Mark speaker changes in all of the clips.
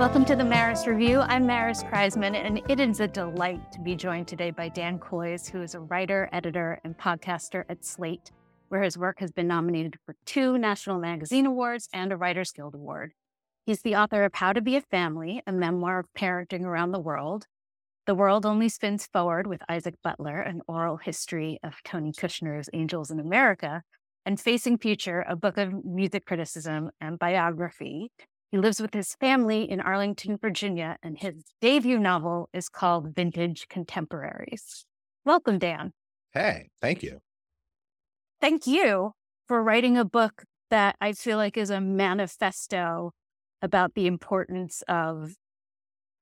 Speaker 1: Welcome to the Maris Review. I'm Maris Kreisman, and it is a delight to be joined today by Dan Kois, who is a writer, editor, and podcaster at Slate, where his work has been nominated for two National Magazine Awards and a Writers Guild Award. He's the author of How to Be a Family, a memoir of parenting around the world, The World Only Spins Forward with Isaac Butler, an oral history of Tony Kushner's Angels in America, and Facing Future, a book of music criticism and biography. He lives with his family in Arlington, Virginia, and his debut novel is called Vintage Contemporaries. Welcome, Dan.
Speaker 2: Hey, thank you.
Speaker 1: Thank you for writing a book that I feel like is a manifesto about the importance of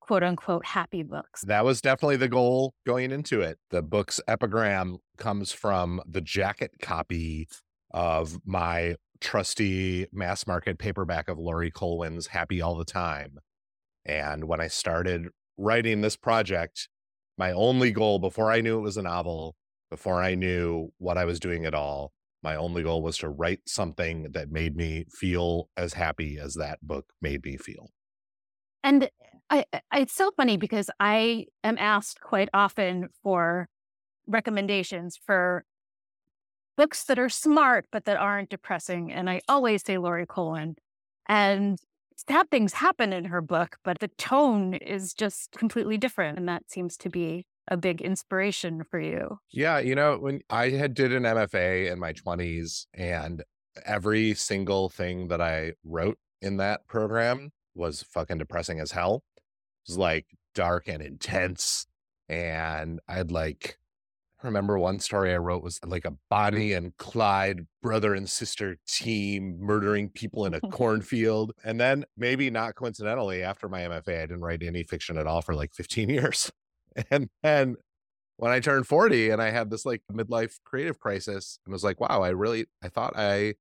Speaker 1: quote unquote happy books.
Speaker 2: That was definitely the goal going into it. The book's epigram comes from the jacket copy of my trusty mass market paperback of Laurie Colwin's Happy All the Time. And when I started writing this project, my only goal before I knew it was a novel, before I knew what I was doing at all, my only goal was to write something that made me feel as happy as that book made me feel.
Speaker 1: And eh, I, I, it's so funny because I am asked quite often for recommendations for books that are smart but that aren't depressing. And I always say Laurie Colwin. And sad things happen in her book, but the tone is just completely different. And that seems to be a big inspiration for you.
Speaker 2: Yeah, you know, when I had did an MFA in my 20s and every single thing that I wrote in that program was fucking depressing as hell. It was like dark and intense and I'd like remember one story I wrote was like a Bonnie and Clyde brother and sister team murdering people in a cornfield. And then, maybe not coincidentally, after my MFA, I didn't write any fiction at all for like 15 years. And then when I turned 40 and I had this like midlife creative crisis and was like, wow, I really, I thought I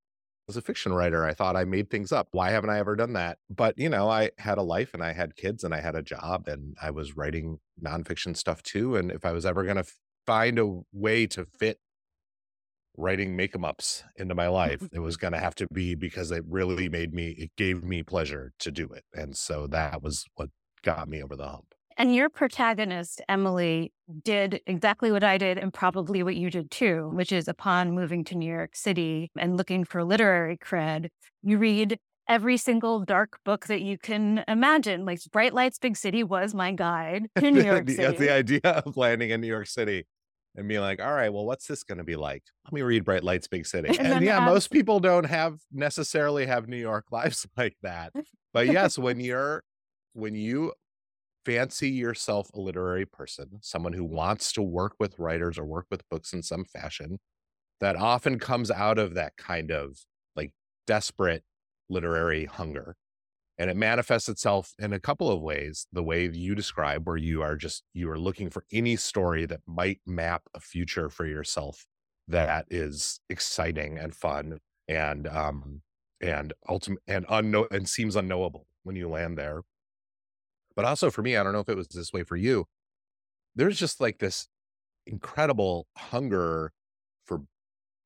Speaker 2: was a fiction writer. I thought I made things up. Why haven't I ever done that? But, you know, I had a life and I had kids and I had a job and I was writing nonfiction stuff too. And if I was ever going to find a way to fit writing make em ups into my life, mm-hmm. it was going to have to be because it really made me, it gave me pleasure to do it. And so that was what got me over the hump.
Speaker 1: And your protagonist, Emily, did exactly what I did and probably what you did too, which is upon moving to New York City and looking for literary cred, you read every single dark book that you can imagine. Like Bright Lights Big City was my guide to New York City.
Speaker 2: That's the idea of landing in New York City and be like, all right, well, what's this going to be like? Let me read Bright Lights, Big City. And, and yeah, have... most people don't have necessarily have New York lives like that. But yes, when you're, when you fancy yourself a literary person, someone who wants to work with writers or work with books in some fashion, that often comes out of that kind of like desperate literary hunger and it manifests itself in a couple of ways the way you describe where you are just you are looking for any story that might map a future for yourself that is exciting and fun and um and ultimate and unknown and seems unknowable when you land there. But also for me i don't know if it was this way for you there's just like this incredible hunger for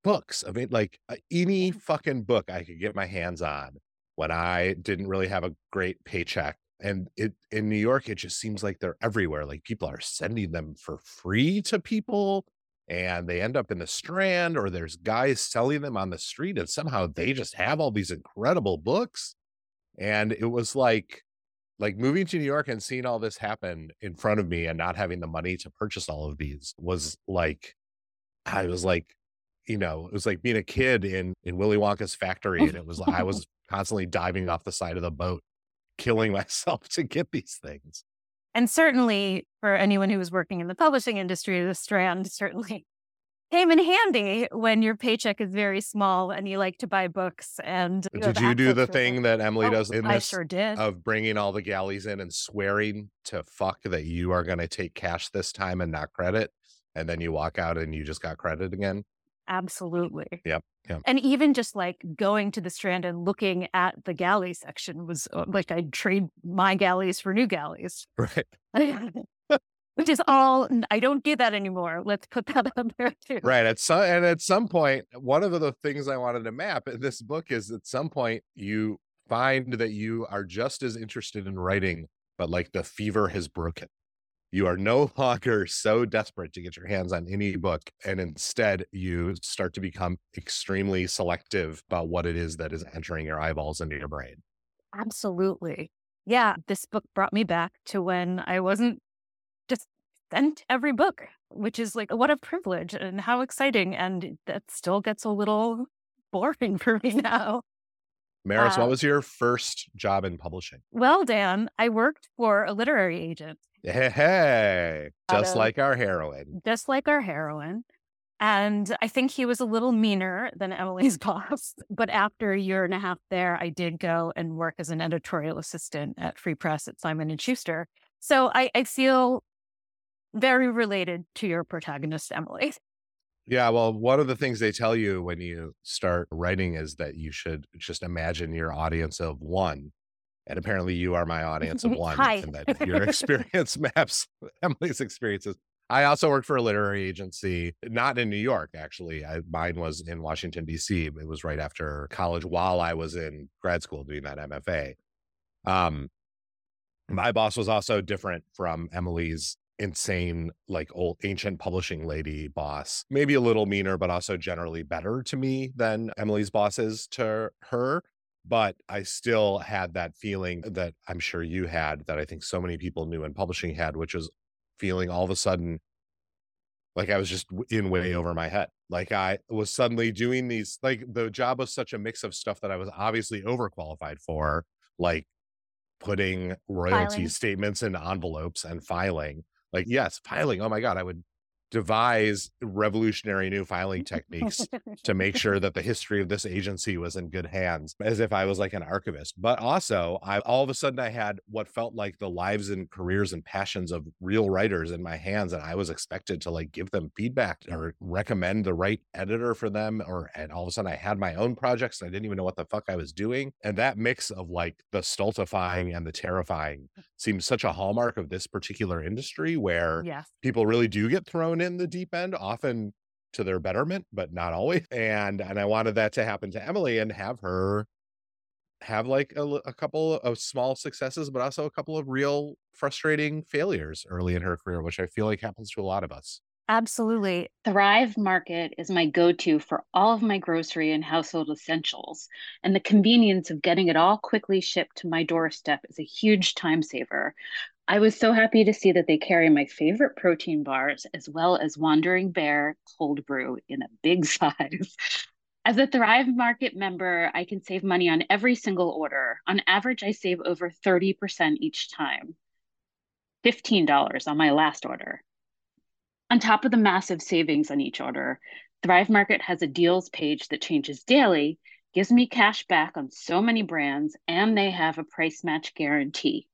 Speaker 2: books i mean like uh, any fucking book i could get my hands on when I didn't really have a great paycheck. And it in New York, it just seems like they're everywhere. Like people are sending them for free to people and they end up in the strand or there's guys selling them on the street and somehow they just have all these incredible books. And it was like like moving to New York and seeing all this happen in front of me and not having the money to purchase all of these was like I was like you know, it was like being a kid in in Willy Wonka's factory and it was like I was constantly diving off the side of the boat, killing myself to get these things.
Speaker 1: And certainly for anyone who was working in the publishing industry, the strand certainly came in handy when your paycheck is very small and you like to buy books. And
Speaker 2: you did you do the thing that Emily
Speaker 1: oh,
Speaker 2: does in
Speaker 1: I
Speaker 2: this
Speaker 1: sure did.
Speaker 2: of bringing all the galleys in and swearing to fuck that you are going to take cash this time and not credit? And then you walk out and you just got credit again?
Speaker 1: Absolutely.
Speaker 2: Yep. Yep.
Speaker 1: And even just like going to the strand and looking at the galley section was uh, like I'd trade my galleys for new galleys.
Speaker 2: Right.
Speaker 1: Which is all I don't do that anymore. Let's put that out there too.
Speaker 2: Right. At some and at some point, one of the things I wanted to map in this book is at some point you find that you are just as interested in writing, but like the fever has broken. You are no longer so desperate to get your hands on any book. And instead, you start to become extremely selective about what it is that is entering your eyeballs into your brain.
Speaker 3: Absolutely. Yeah. This book brought me back to when I wasn't just sent every book, which is like, what a privilege and how exciting. And that still gets a little boring for me now.
Speaker 2: Maris, uh, what was your first job in publishing?
Speaker 3: Well, Dan, I worked for a literary agent.
Speaker 2: Hey, hey. just of, like our heroine.
Speaker 3: Just like our heroine. And I think he was a little meaner than Emily's boss. But after a year and a half there, I did go and work as an editorial assistant at Free Press at Simon and Schuster. So I, I feel very related to your protagonist, Emily.
Speaker 2: Yeah, well, one of the things they tell you when you start writing is that you should just imagine your audience of one. And apparently you are my audience of one.
Speaker 3: Hi.
Speaker 2: And that your experience maps Emily's experiences. I also worked for a literary agency, not in New York, actually. I, mine was in Washington, D.C. It was right after college while I was in grad school doing that MFA. Um, my boss was also different from Emily's insane, like old ancient publishing lady boss. Maybe a little meaner, but also generally better to me than Emily's bosses to her. But I still had that feeling that I'm sure you had, that I think so many people knew in publishing had, which was feeling all of a sudden like I was just in way over my head. Like I was suddenly doing these, like the job was such a mix of stuff that I was obviously overqualified for, like putting royalty filing. statements in envelopes and filing like, yes, filing. Oh my God, I would devise revolutionary new filing techniques to make sure that the history of this agency was in good hands as if I was like an archivist. But also, I all of a sudden I had what felt like the lives and careers and passions of real writers in my hands and I was expected to like give them feedback or recommend the right editor for them or and all of a sudden I had my own projects and I didn't even know what the fuck I was doing. And that mix of like the stultifying and the terrifying seems such a hallmark of this particular industry where
Speaker 3: yes.
Speaker 2: people really do get thrown in the deep end, often to their betterment, but not always. And and I wanted that to happen to Emily and have her have like a, a couple of small successes, but also a couple of real frustrating failures early in her career, which I feel like happens to a lot of us.
Speaker 3: Absolutely.
Speaker 1: Thrive Market is my go to for all of my grocery and household essentials. And the convenience of getting it all quickly shipped to my doorstep is a huge time saver. I was so happy to see that they carry my favorite protein bars as well as Wandering Bear cold brew in a big size. As a Thrive Market member, I can save money on every single order. On average, I save over 30% each time. $15 on my last order. On top of the massive savings on each order, Thrive Market has a deals page that changes daily, gives me cash back on so many brands, and they have a price match guarantee.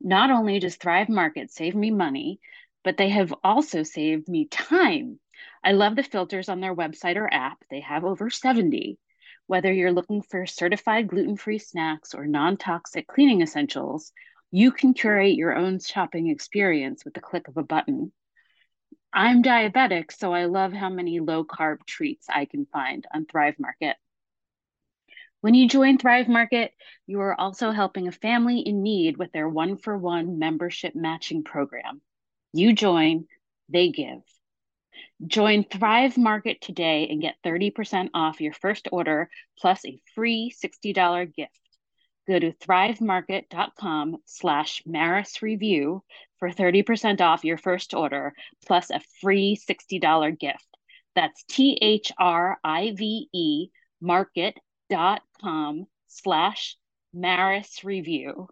Speaker 1: Not only does Thrive Market save me money, but they have also saved me time. I love the filters on their website or app. They have over 70. Whether you're looking for certified gluten free snacks or non toxic cleaning essentials, you can curate your own shopping experience with the click of a button. I'm diabetic, so I love how many low carb treats I can find on Thrive Market. When you join Thrive Market, you are also helping a family in need with their one for one membership matching program. You join, they give. Join Thrive Market today and get 30% off your first order plus a free $60 gift. Go to thrivemarket.com slash Maris Review for 30% off your first order plus a free $60 gift. That's T H R I V E market dot com slash Maris Review.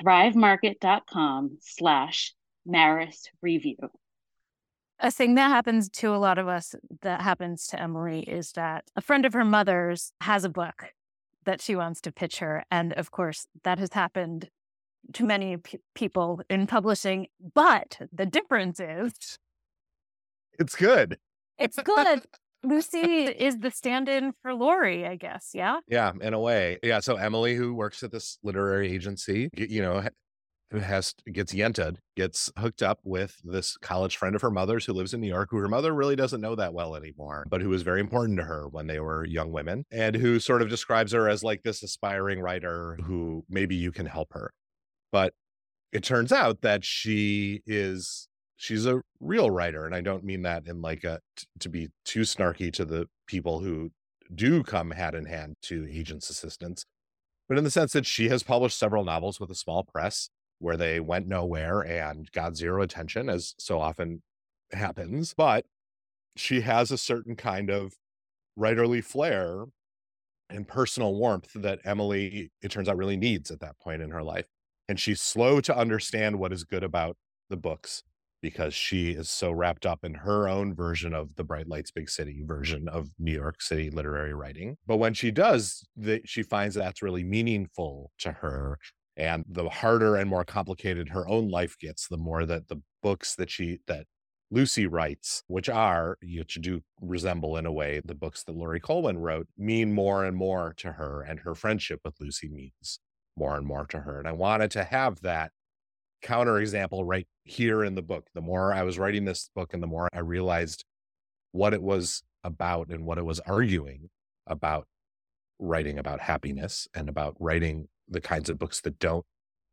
Speaker 1: Thrivemarket.com slash Maris Review.
Speaker 3: A thing that happens to a lot of us that happens to Emily is that a friend of her mother's has a book that she wants to pitch her. And of course, that has happened to many p- people in publishing. But the difference is
Speaker 2: it's good.
Speaker 3: It's good. Lucy is the stand-in for Laurie, I guess. Yeah.
Speaker 2: Yeah, in a way. Yeah. So Emily, who works at this literary agency, you know, who has gets yented, gets hooked up with this college friend of her mother's who lives in New York, who her mother really doesn't know that well anymore, but who was very important to her when they were young women, and who sort of describes her as like this aspiring writer who maybe you can help her. But it turns out that she is she's a real writer and i don't mean that in like a t- to be too snarky to the people who do come hand in hand to agents assistants but in the sense that she has published several novels with a small press where they went nowhere and got zero attention as so often happens but she has a certain kind of writerly flair and personal warmth that emily it turns out really needs at that point in her life and she's slow to understand what is good about the books because she is so wrapped up in her own version of the bright lights big city version of new york city literary writing. But when she does that she finds that's really meaningful to her and the harder and more complicated her own life gets the more that the books that she that lucy writes which are which do resemble in a way the books that laurie colwin wrote mean more and more to her and her friendship with lucy means more and more to her. And i wanted to have that counterexample right here in the book. The more I was writing this book and the more I realized what it was about and what it was arguing about writing about happiness and about writing the kinds of books that don't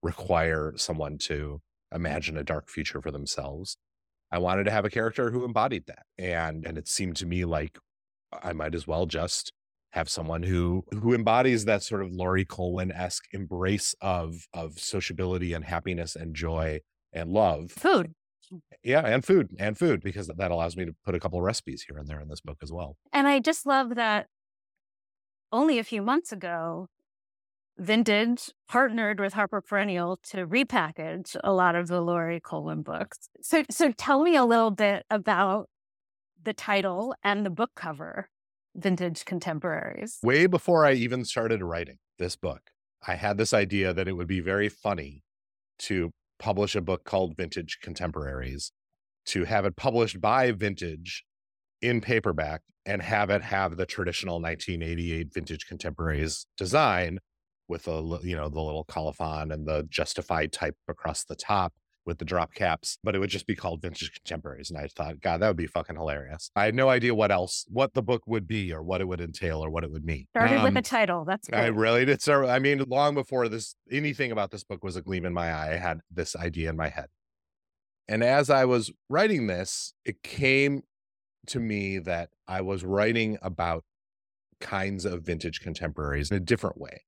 Speaker 2: require someone to imagine a dark future for themselves. I wanted to have a character who embodied that. And and it seemed to me like I might as well just have someone who who embodies that sort of Laurie Colwin esque embrace of of sociability and happiness and joy and love.
Speaker 1: Food.
Speaker 2: Yeah, and food and food because that allows me to put a couple of recipes here and there in this book as well.
Speaker 1: And I just love that only a few months ago, Vintage partnered with Harper Perennial to repackage a lot of the Laurie Colwin books. So so tell me a little bit about the title and the book cover vintage contemporaries?
Speaker 2: Way before I even started writing this book, I had this idea that it would be very funny to publish a book called Vintage Contemporaries, to have it published by Vintage in paperback and have it have the traditional 1988 Vintage Contemporaries design with a you know the little colophon and the justified type across the top with the drop caps, but it would just be called Vintage Contemporaries. And I thought, God, that would be fucking hilarious. I had no idea what else, what the book would be or what it would entail or what it would mean.
Speaker 1: Started um, with a title. That's
Speaker 2: I really did. So, I mean, long before this, anything about this book was a gleam in my eye, I had this idea in my head. And as I was writing this, it came to me that I was writing about kinds of vintage contemporaries in a different way.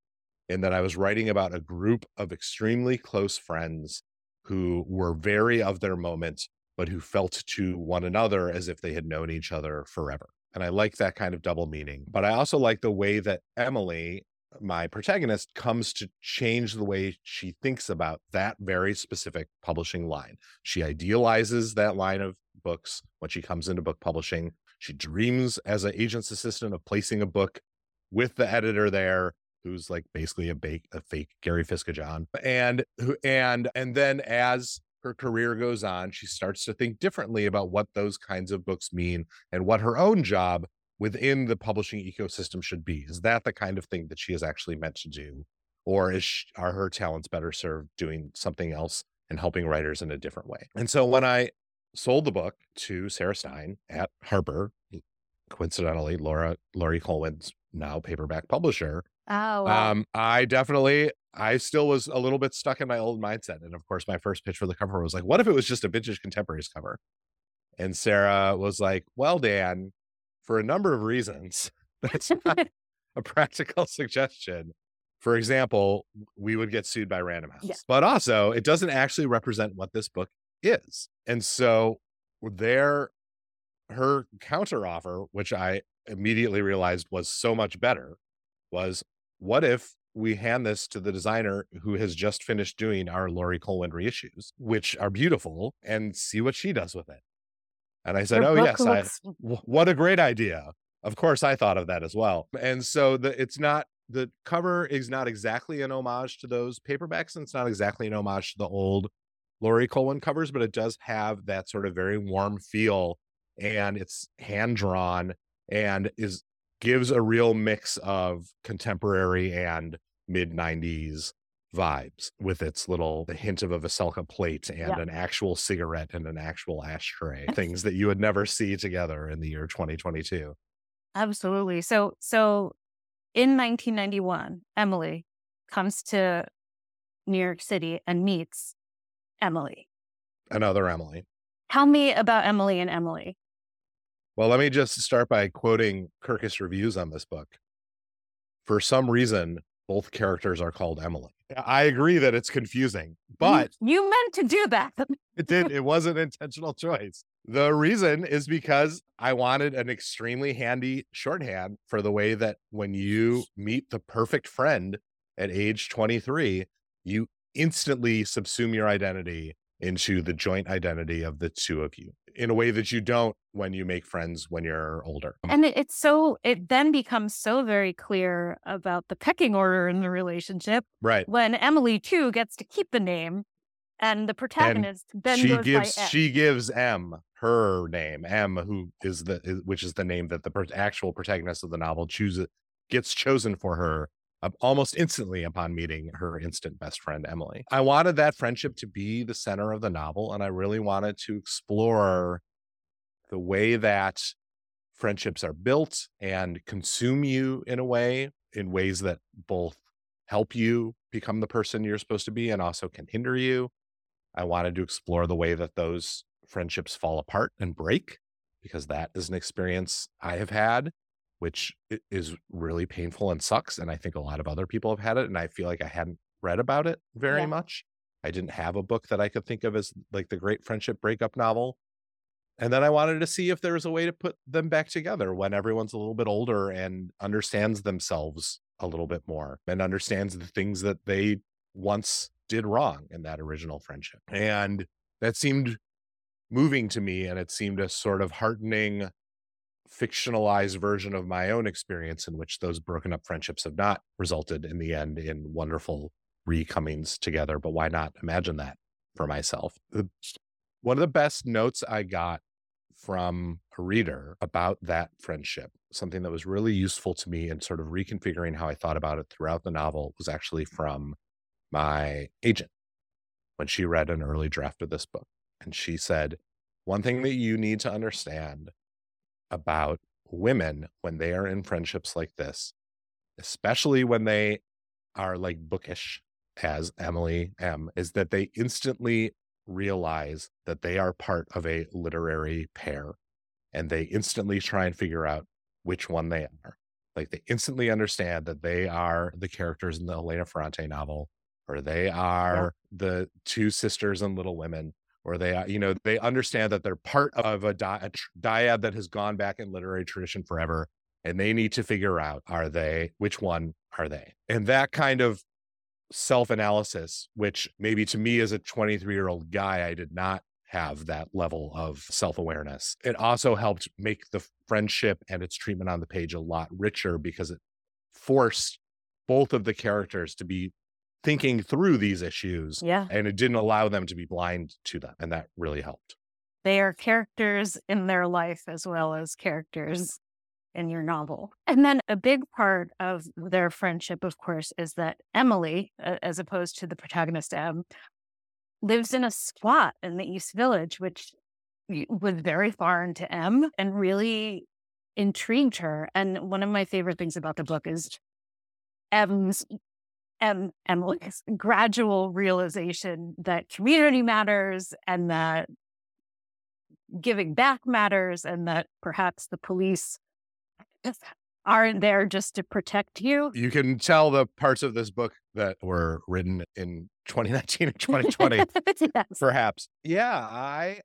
Speaker 2: In that I was writing about a group of extremely close friends who were very of their moment, but who felt to one another as if they had known each other forever. And I like that kind of double meaning. But I also like the way that Emily, my protagonist, comes to change the way she thinks about that very specific publishing line. She idealizes that line of books when she comes into book publishing. She dreams as an agent's assistant of placing a book with the editor there who's like basically a, bake, a fake Gary Fisketjon. And who and and then as her career goes on, she starts to think differently about what those kinds of books mean and what her own job within the publishing ecosystem should be. Is that the kind of thing that she is actually meant to do? Or is she, are her talents better served doing something else and helping writers in a different way? And so when I sold the book to Sarah Stein at Harper, coincidentally, Laura Laurie Colwin's now paperback publisher,
Speaker 1: Oh, wow.
Speaker 2: Um, I definitely, I still was a little bit stuck in my old mindset. And of course, my first pitch for the cover was like, what if it was just a vintage contemporaries cover? And Sarah was like, well, Dan, for a number of reasons, that's not a practical suggestion. For example, we would get sued by Random House,
Speaker 1: Yeah.
Speaker 2: but also it doesn't actually represent what this book is. And so there, her counter offer, which I immediately realized was so much better, was what if we hand this to the designer who has just finished doing our Laurie Colwin reissues, which are beautiful, and see what she does with it? And I said, "Oh yes,
Speaker 1: looks-
Speaker 2: w- what a great idea!" Of course, I thought of that as well. And so the it's not the cover is not exactly an homage to those paperbacks, and it's not exactly an homage to the old Laurie Colwin covers, but it does have that sort of very warm feel, and it's hand drawn and is gives a real mix of contemporary and mid 90s vibes with its little the hint of a Veselka plate and
Speaker 1: Yeah.
Speaker 2: an actual cigarette and an actual ashtray, things that you would never see together in the year 2022.
Speaker 1: Absolutely. So, so in 1991, Emily comes to New York City and meets Emily.
Speaker 2: Another Emily.
Speaker 1: Tell me about Emily and Emily.
Speaker 2: Well, let me just start by quoting Kirkus reviews on this book. For some reason, both characters are called Emily. I agree that it's confusing, but
Speaker 1: you, you meant to do that.
Speaker 2: it did it was an intentional choice. The reason is because I wanted an extremely handy shorthand for the way that when you meet the perfect friend at age 23, you instantly subsume your identity into the joint identity of the two of you in a way that you don't when you make friends when you're older.
Speaker 1: Mm. And it's so, it then becomes so very clear about the pecking order in the relationship
Speaker 2: Right.
Speaker 1: when Emily, too, gets to keep the name and the protagonist then
Speaker 2: she
Speaker 1: goes
Speaker 2: gives
Speaker 1: by M.
Speaker 2: she gives M her name M who is the is, which is the name that the per- actual protagonist of the novel chooses gets chosen for her almost instantly upon meeting her instant best friend Emily. I wanted that friendship to be the center of the novel and I really wanted to explore the way that friendships are built and consume you in a way in ways that both help you become the person you're supposed to be and also can hinder you. I wanted to explore the way that those friendships fall apart and break because that is an experience I have had, which is really painful and sucks. And I think a lot of other people have had it. And I feel like I hadn't read about it very
Speaker 1: Yeah.
Speaker 2: much. I didn't have a book that I could think of as like the great friendship breakup novel. And then I wanted to see if there was a way to put them back together when everyone's a little bit older and understands themselves a little bit more and understands the things that they once did wrong in that original friendship. And that seemed moving to me and it seemed a sort of heartening fictionalized version of my own experience in which those broken up friendships have not resulted in the end in wonderful recomings together but why not imagine that for myself? One of the best notes i got from a reader about that friendship something that was really useful to me in sort of reconfiguring how i thought about it throughout the novel was actually from my agent when she read an early draft of this book and she said one thing that you need to understand about women when they are in friendships like this, especially when they are like bookish, as Emily M, is that they instantly realize that they are part of a literary pair and they instantly try and figure out which one they are. Like they instantly understand that they are the characters in the Elena Ferrante novel, or they are the two sisters in Little Women, or they uh, you know, they understand that they're part of a, di- a dyad that has gone back in literary tradition forever. And they need to figure out are they, which one are they? And that kind of self analysis, which maybe to me as a 23 year old guy, I did not have that level of self awareness. It also helped make the friendship and its treatment on the page a lot richer because it forced both of the characters to be thinking through these issues
Speaker 1: Yeah.
Speaker 2: and it didn't allow them to be blind to them. And that really helped.
Speaker 1: They are characters in their life as well as characters in your novel. And then a big part of their friendship, of course, is that Emily, uh, as opposed to the protagonist M, lives in a squat in the East Village, which was very foreign to M and really intrigued her. And one of my favorite things about the book is M's M Emily's gradual realization that community matters and that giving back matters and that perhaps the police aren't there just to protect you.
Speaker 2: You can tell the parts of this book that were written in 2019 and 2020
Speaker 1: Yes.
Speaker 2: perhaps yeah i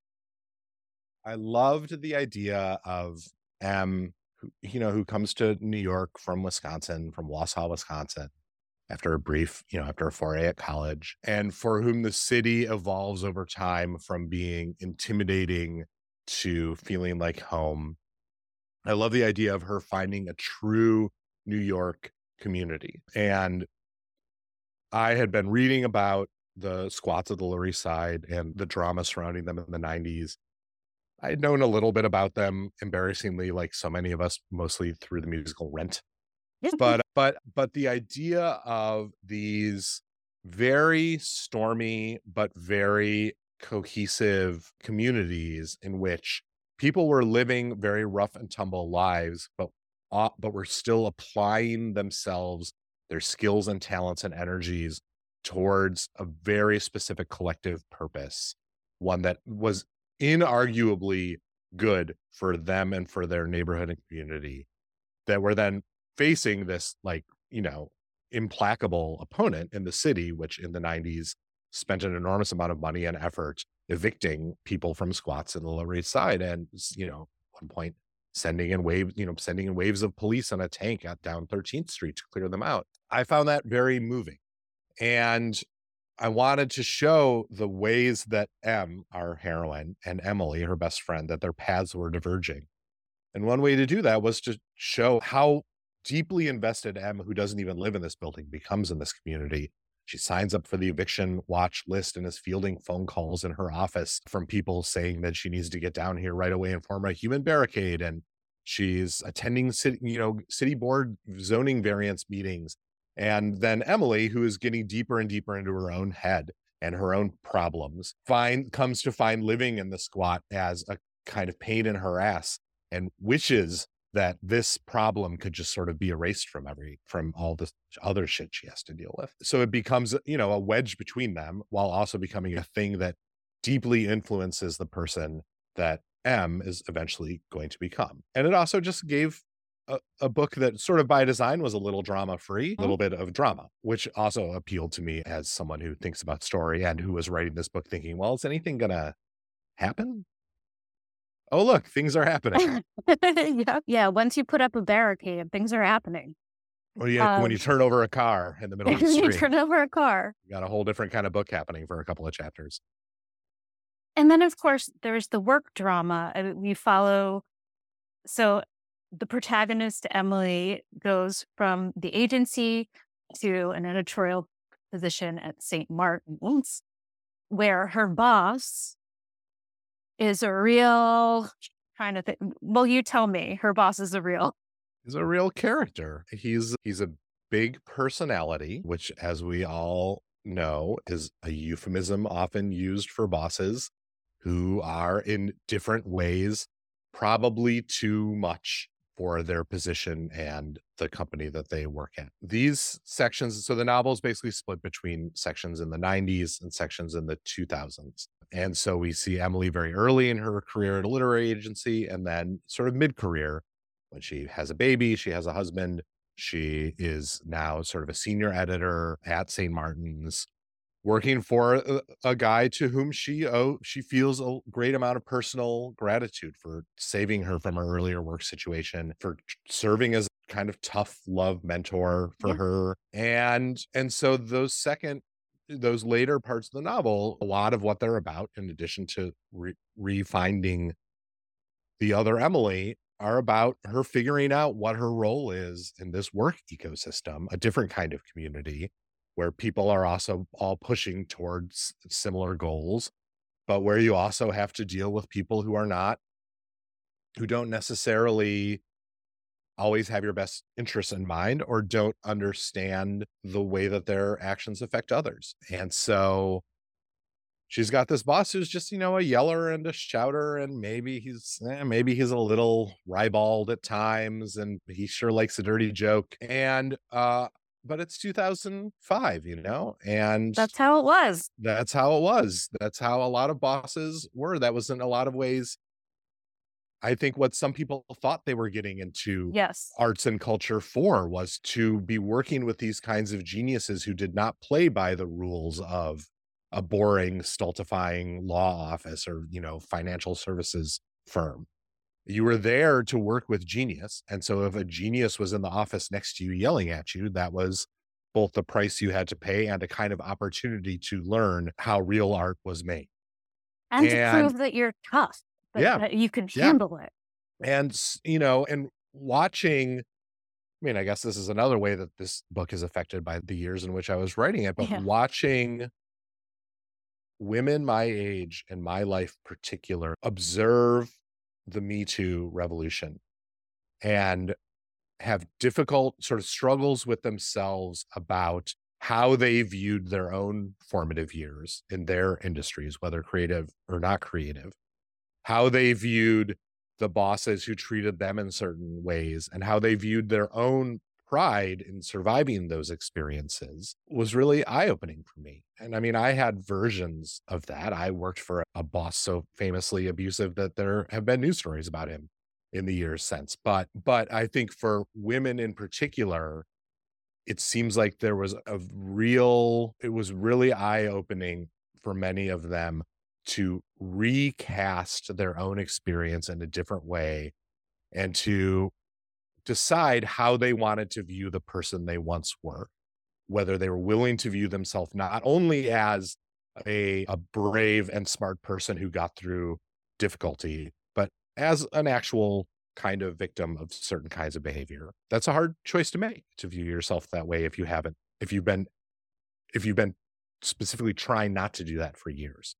Speaker 2: i loved the idea of m who, you know who comes to new york from wisconsin from wausau wisconsin after a brief you know after a foray at college and for whom the city evolves over time from being intimidating to feeling like home i love the idea of her finding a true new york community and I had been reading about the squats of the Lower East Side and the drama surrounding them in the 90s. I had known a little bit about them, embarrassingly, like so many of us, mostly through the musical Rent. But but but the idea of these very stormy, but very cohesive communities in which people were living very rough and tumble lives, but uh, but were still applying themselves, their skills and talents and energies towards a very specific collective purpose, one that was inarguably good for them and for their neighborhood and community that were then facing this like you know implacable opponent in the city which in the 90s spent an enormous amount of money and effort evicting people from squats in the lower east side and you know one point sending in waves you know sending in waves of police on a tank down 13th street to clear them out i found that very moving and I wanted to show the ways that M, our heroine, and Emily, her best friend, that their paths were diverging. And one way to do that was to show how deeply invested M, who doesn't even live in this building, becomes in this community. She signs up for the eviction watch list and is fielding phone calls in her office from people saying that she needs to get down here right away and form a human barricade. And she's attending city, you know, city board zoning variance meetings and then Emily, who is getting deeper and deeper into her own head and her own problems, find comes to find living in the squat as a kind of pain in her ass and wishes that this problem could just sort of be erased from every from all this other shit she has to deal with. So it becomes, you know, a wedge between them while also becoming a thing that deeply influences the person that M is eventually going to become. And it also just gave a, a, book that sort of by design was a little drama free, a mm-hmm. little bit of drama, which also appealed to me as someone who thinks about story and who was writing this book thinking, well, is anything going to happen? Oh, look, things are happening.
Speaker 1: yeah. yeah. Once you put up a barricade, things are happening.
Speaker 2: Well, yeah, um, when you turn over a car in the middle of the street,
Speaker 1: you turn over a car.
Speaker 2: You got a whole different kind of book happening for a couple of chapters.
Speaker 1: And then, of course, there's the work drama. I mean, we follow. So the protagonist, Emily, goes from the agency to an editorial position at St. Martin's, where her boss is a real kind of thing. Well, you tell me, her boss is a real.
Speaker 2: He's a real character. He's he's a big personality, which, as we all know, is a euphemism often used for bosses who are in different ways probably too much for their position and the company that they work at. These sections, so the novel is basically split between sections in the 90s and sections in the 2000s. And so we see Emily very early in her career at a literary agency and then sort of mid career when she has a baby, she has a husband. She is now sort of a senior editor at St. Martin's working for a, a, guy to whom she oh she feels a great amount of personal gratitude for saving her from her earlier work situation for serving as kind of tough love mentor for yeah. her and and so those second those later parts of the novel a lot of what they're about in addition to re- refinding the other emily are about her figuring out what her role is in this work ecosystem a different kind of community where people are also all pushing towards similar goals, but where you also have to deal with people who are not, who don't necessarily always have your best interests in mind or don't understand the way that their actions affect others. And so she's got this boss who's just, you know, a yeller and a shouter, and maybe he's eh, maybe he's a little ribald at times, and he sure likes a dirty joke. And uh but it's 2005, you know, and
Speaker 1: that's how it was.
Speaker 2: That's how it was. That's how a lot of bosses were. That was in a lot of ways, I think, what some people thought they were getting into
Speaker 1: yes.
Speaker 2: arts and culture for was to be working with these kinds of geniuses who did not play by the rules of a boring, stultifying law office or, you know, financial services firm you were there to work with genius and so if a genius was in the office next to you yelling at you that was both the price you had to pay and a kind of opportunity to learn how real art was made
Speaker 1: and, and to prove that you're tough yeah that you can handle yeah. it
Speaker 2: and you know and watching I mean, I guess this is another way that this book is affected by the years in which I was writing it, but yeah. watching women my age and my life particular observe the Me Too revolution and have difficult sort of struggles with themselves about how they viewed their own formative years in their industries, whether creative or not creative, how they viewed the bosses who treated them in certain ways, and how they viewed their own pride in surviving those experiences was really eye opening for me. And I mean, I had versions of that. I worked for a boss so famously abusive that there have been news stories about him in the years since. But but I think for women in particular, it seems like there was a real it was really eye opening for many of them to recast their own experience in a different way and to decide how they wanted to view the person they once were, whether they were willing to view themselves not only as a, a brave and smart person who got through difficulty, but as an actual kind of victim of certain kinds of behavior. That's a hard choice to make to view yourself that way if you haven't, if you've been, if you've been specifically trying not to do that for years.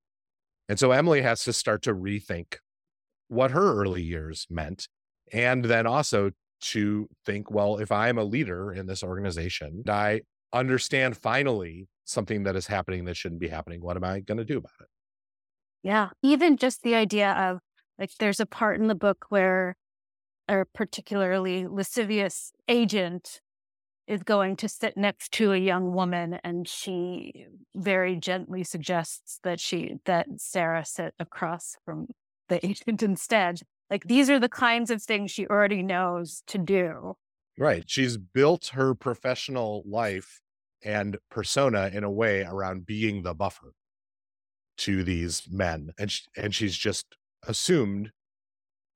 Speaker 2: And so Emily has to start to rethink what her early years meant. And then also to think, well, if I'm a leader in this organization, I understand finally something that is happening that shouldn't be happening. What am I going to do about it?
Speaker 1: Yeah. Even just the idea of like, there's a part in the book where a particularly lascivious agent is going to sit next to a young woman and she very gently suggests that she that Sarah sit across from the agent instead like these are the kinds of things she already knows to do.
Speaker 2: Right. She's built her professional life and persona in a way around being the buffer to these men. And, she, and she's just assumed,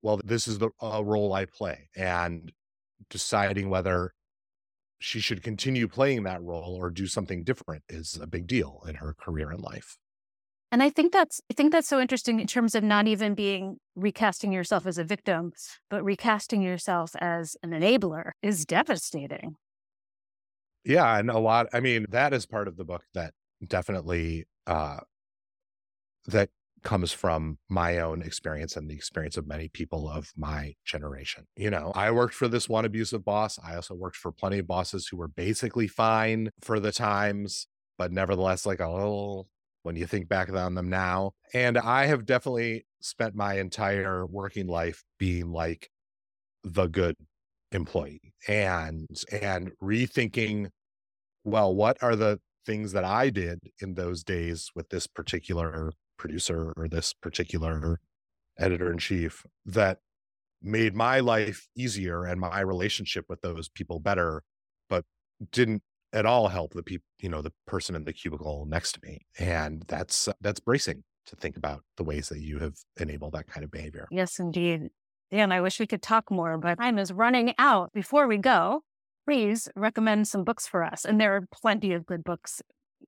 Speaker 2: well, this is the a role I play. And deciding whether she should continue playing that role or do something different is a big deal in her career and life.
Speaker 1: And I think that's I think that's so interesting in terms of not even being recasting yourself as a victim, but recasting yourself as an enabler is devastating.
Speaker 2: Yeah, and a lot I mean, that is part of the book that definitely uh that comes from my own experience and the experience of many people of my generation. You know, I worked for this one abusive boss. I also worked for plenty of bosses who were basically fine for the times, but nevertheless like a little when you think back on them now. And I have definitely spent my entire working life being like the good employee and and rethinking well what are the things that I did in those days with this particular producer or this particular editor in chief that made my life easier and my relationship with those people better but didn't at all help the people, you know, the person in the cubicle next to me. And that's uh, that's bracing to think about the ways that you have enabled that kind of behavior.
Speaker 1: Yes, indeed. Dan, I wish we could talk more, but time is running out. Before we go, please recommend some books for us. And there are plenty of good books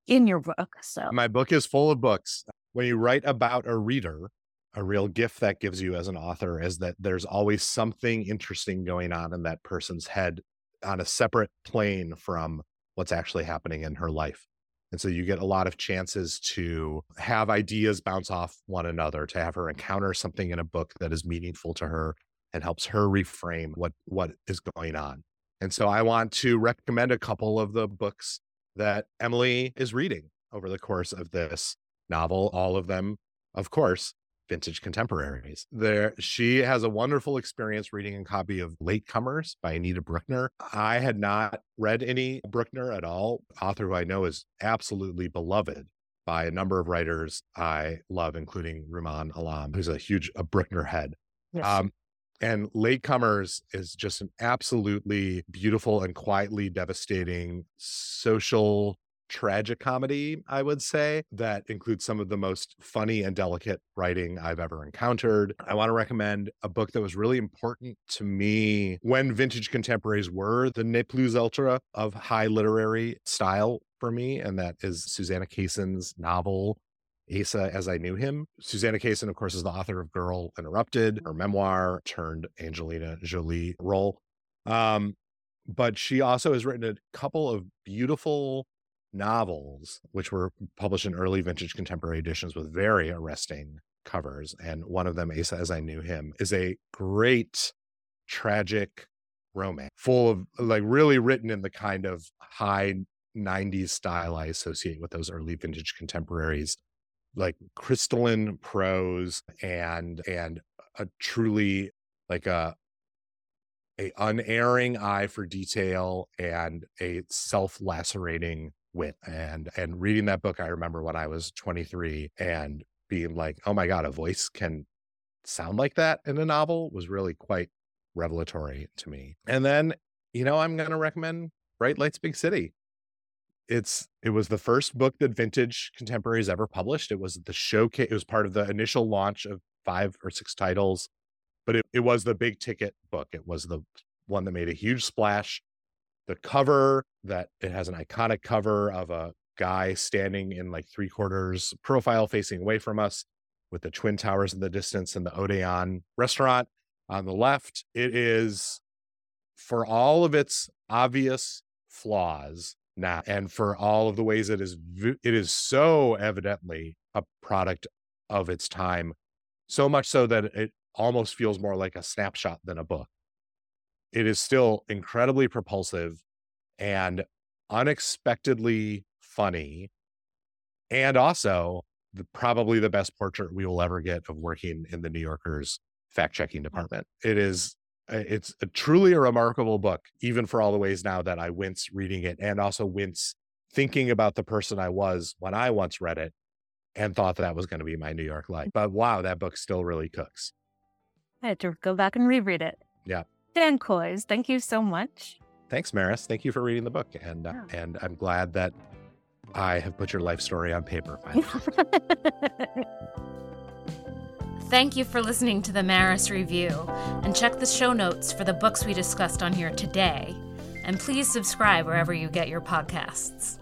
Speaker 1: in your book. So
Speaker 2: my book is full of books. When you write about a reader, a real gift that gives you as an author is that there's always something interesting going on in that person's head on a separate plane from what's actually happening in her life. And so you get a lot of chances to have ideas bounce off one another, to have her encounter something in a book that is meaningful to her and helps her reframe what what is going on. And so I want to recommend a couple of the books that Emily is reading over the course of this novel, all of them, of course, vintage contemporaries. There, she has a wonderful experience reading a copy of Latecomers by Anita Brookner. I had not read any Brookner at all. Author who I know is absolutely beloved by a number of writers I love, including Rumaan Alam, who's a huge a Brookner head. Yes. Um, and Latecomers is just an absolutely beautiful and quietly devastating social tragic comedy, I would say, that includes some of the most funny and delicate writing I've ever encountered. I want to recommend a book that was really important to me when vintage contemporaries were the ne plus ultra of high literary style for me, and that is Susanna Kaysen's novel Asa as I knew him. Susanna Kaysen, of course, is the author of Girl Interrupted, her memoir turned Angelina Jolie role. Um, but she also has written a couple of beautiful novels, which were published in early vintage contemporary editions with very arresting covers. And one of them, Asa as I Knew Him, is a great tragic romance full of like really written in the kind of high 90s style I associate with those early vintage contemporaries, like crystalline prose and and a truly like a a unerring eye for detail and a self-lacerating wit and and reading that book i remember when i was 23 and being like oh my god a voice can sound like that in a novel was really quite revelatory to me. And then you know i'm going to recommend bright lights big city. It's it was the first book that vintage contemporaries ever published. It was the showcase it was part of the initial launch of five or six titles but it, it was the big ticket book. It was the one that made a huge splash the cover that it has an iconic cover of a guy standing in like three quarters profile facing away from us with the twin towers in the distance and the odeon restaurant on the left. It is for all of its obvious flaws now and for all of the ways it is it is so evidently a product of its time so much so that it almost feels more like a snapshot than a book it is still incredibly propulsive and unexpectedly funny and also the, probably the best portrait we will ever get of working in the new yorker's fact checking mm-hmm. department. It is uh, it's a truly a remarkable book even for all the ways now that i wince reading it and also wince thinking about the person i was when i once read it and thought that, that was going to be my new york life. Mm-hmm. But wow that book still really cooks.
Speaker 1: I had to go back and reread it.
Speaker 2: Yeah
Speaker 1: Dan Kois, thank you so much.
Speaker 2: Thanks, Maris. Thank you for reading the book, and uh, yeah. and I'm glad that I have put your life story on paper.
Speaker 1: Thank you for listening to the Maris Review, and check the show notes for the books we discussed on here today. And please subscribe wherever you get your podcasts.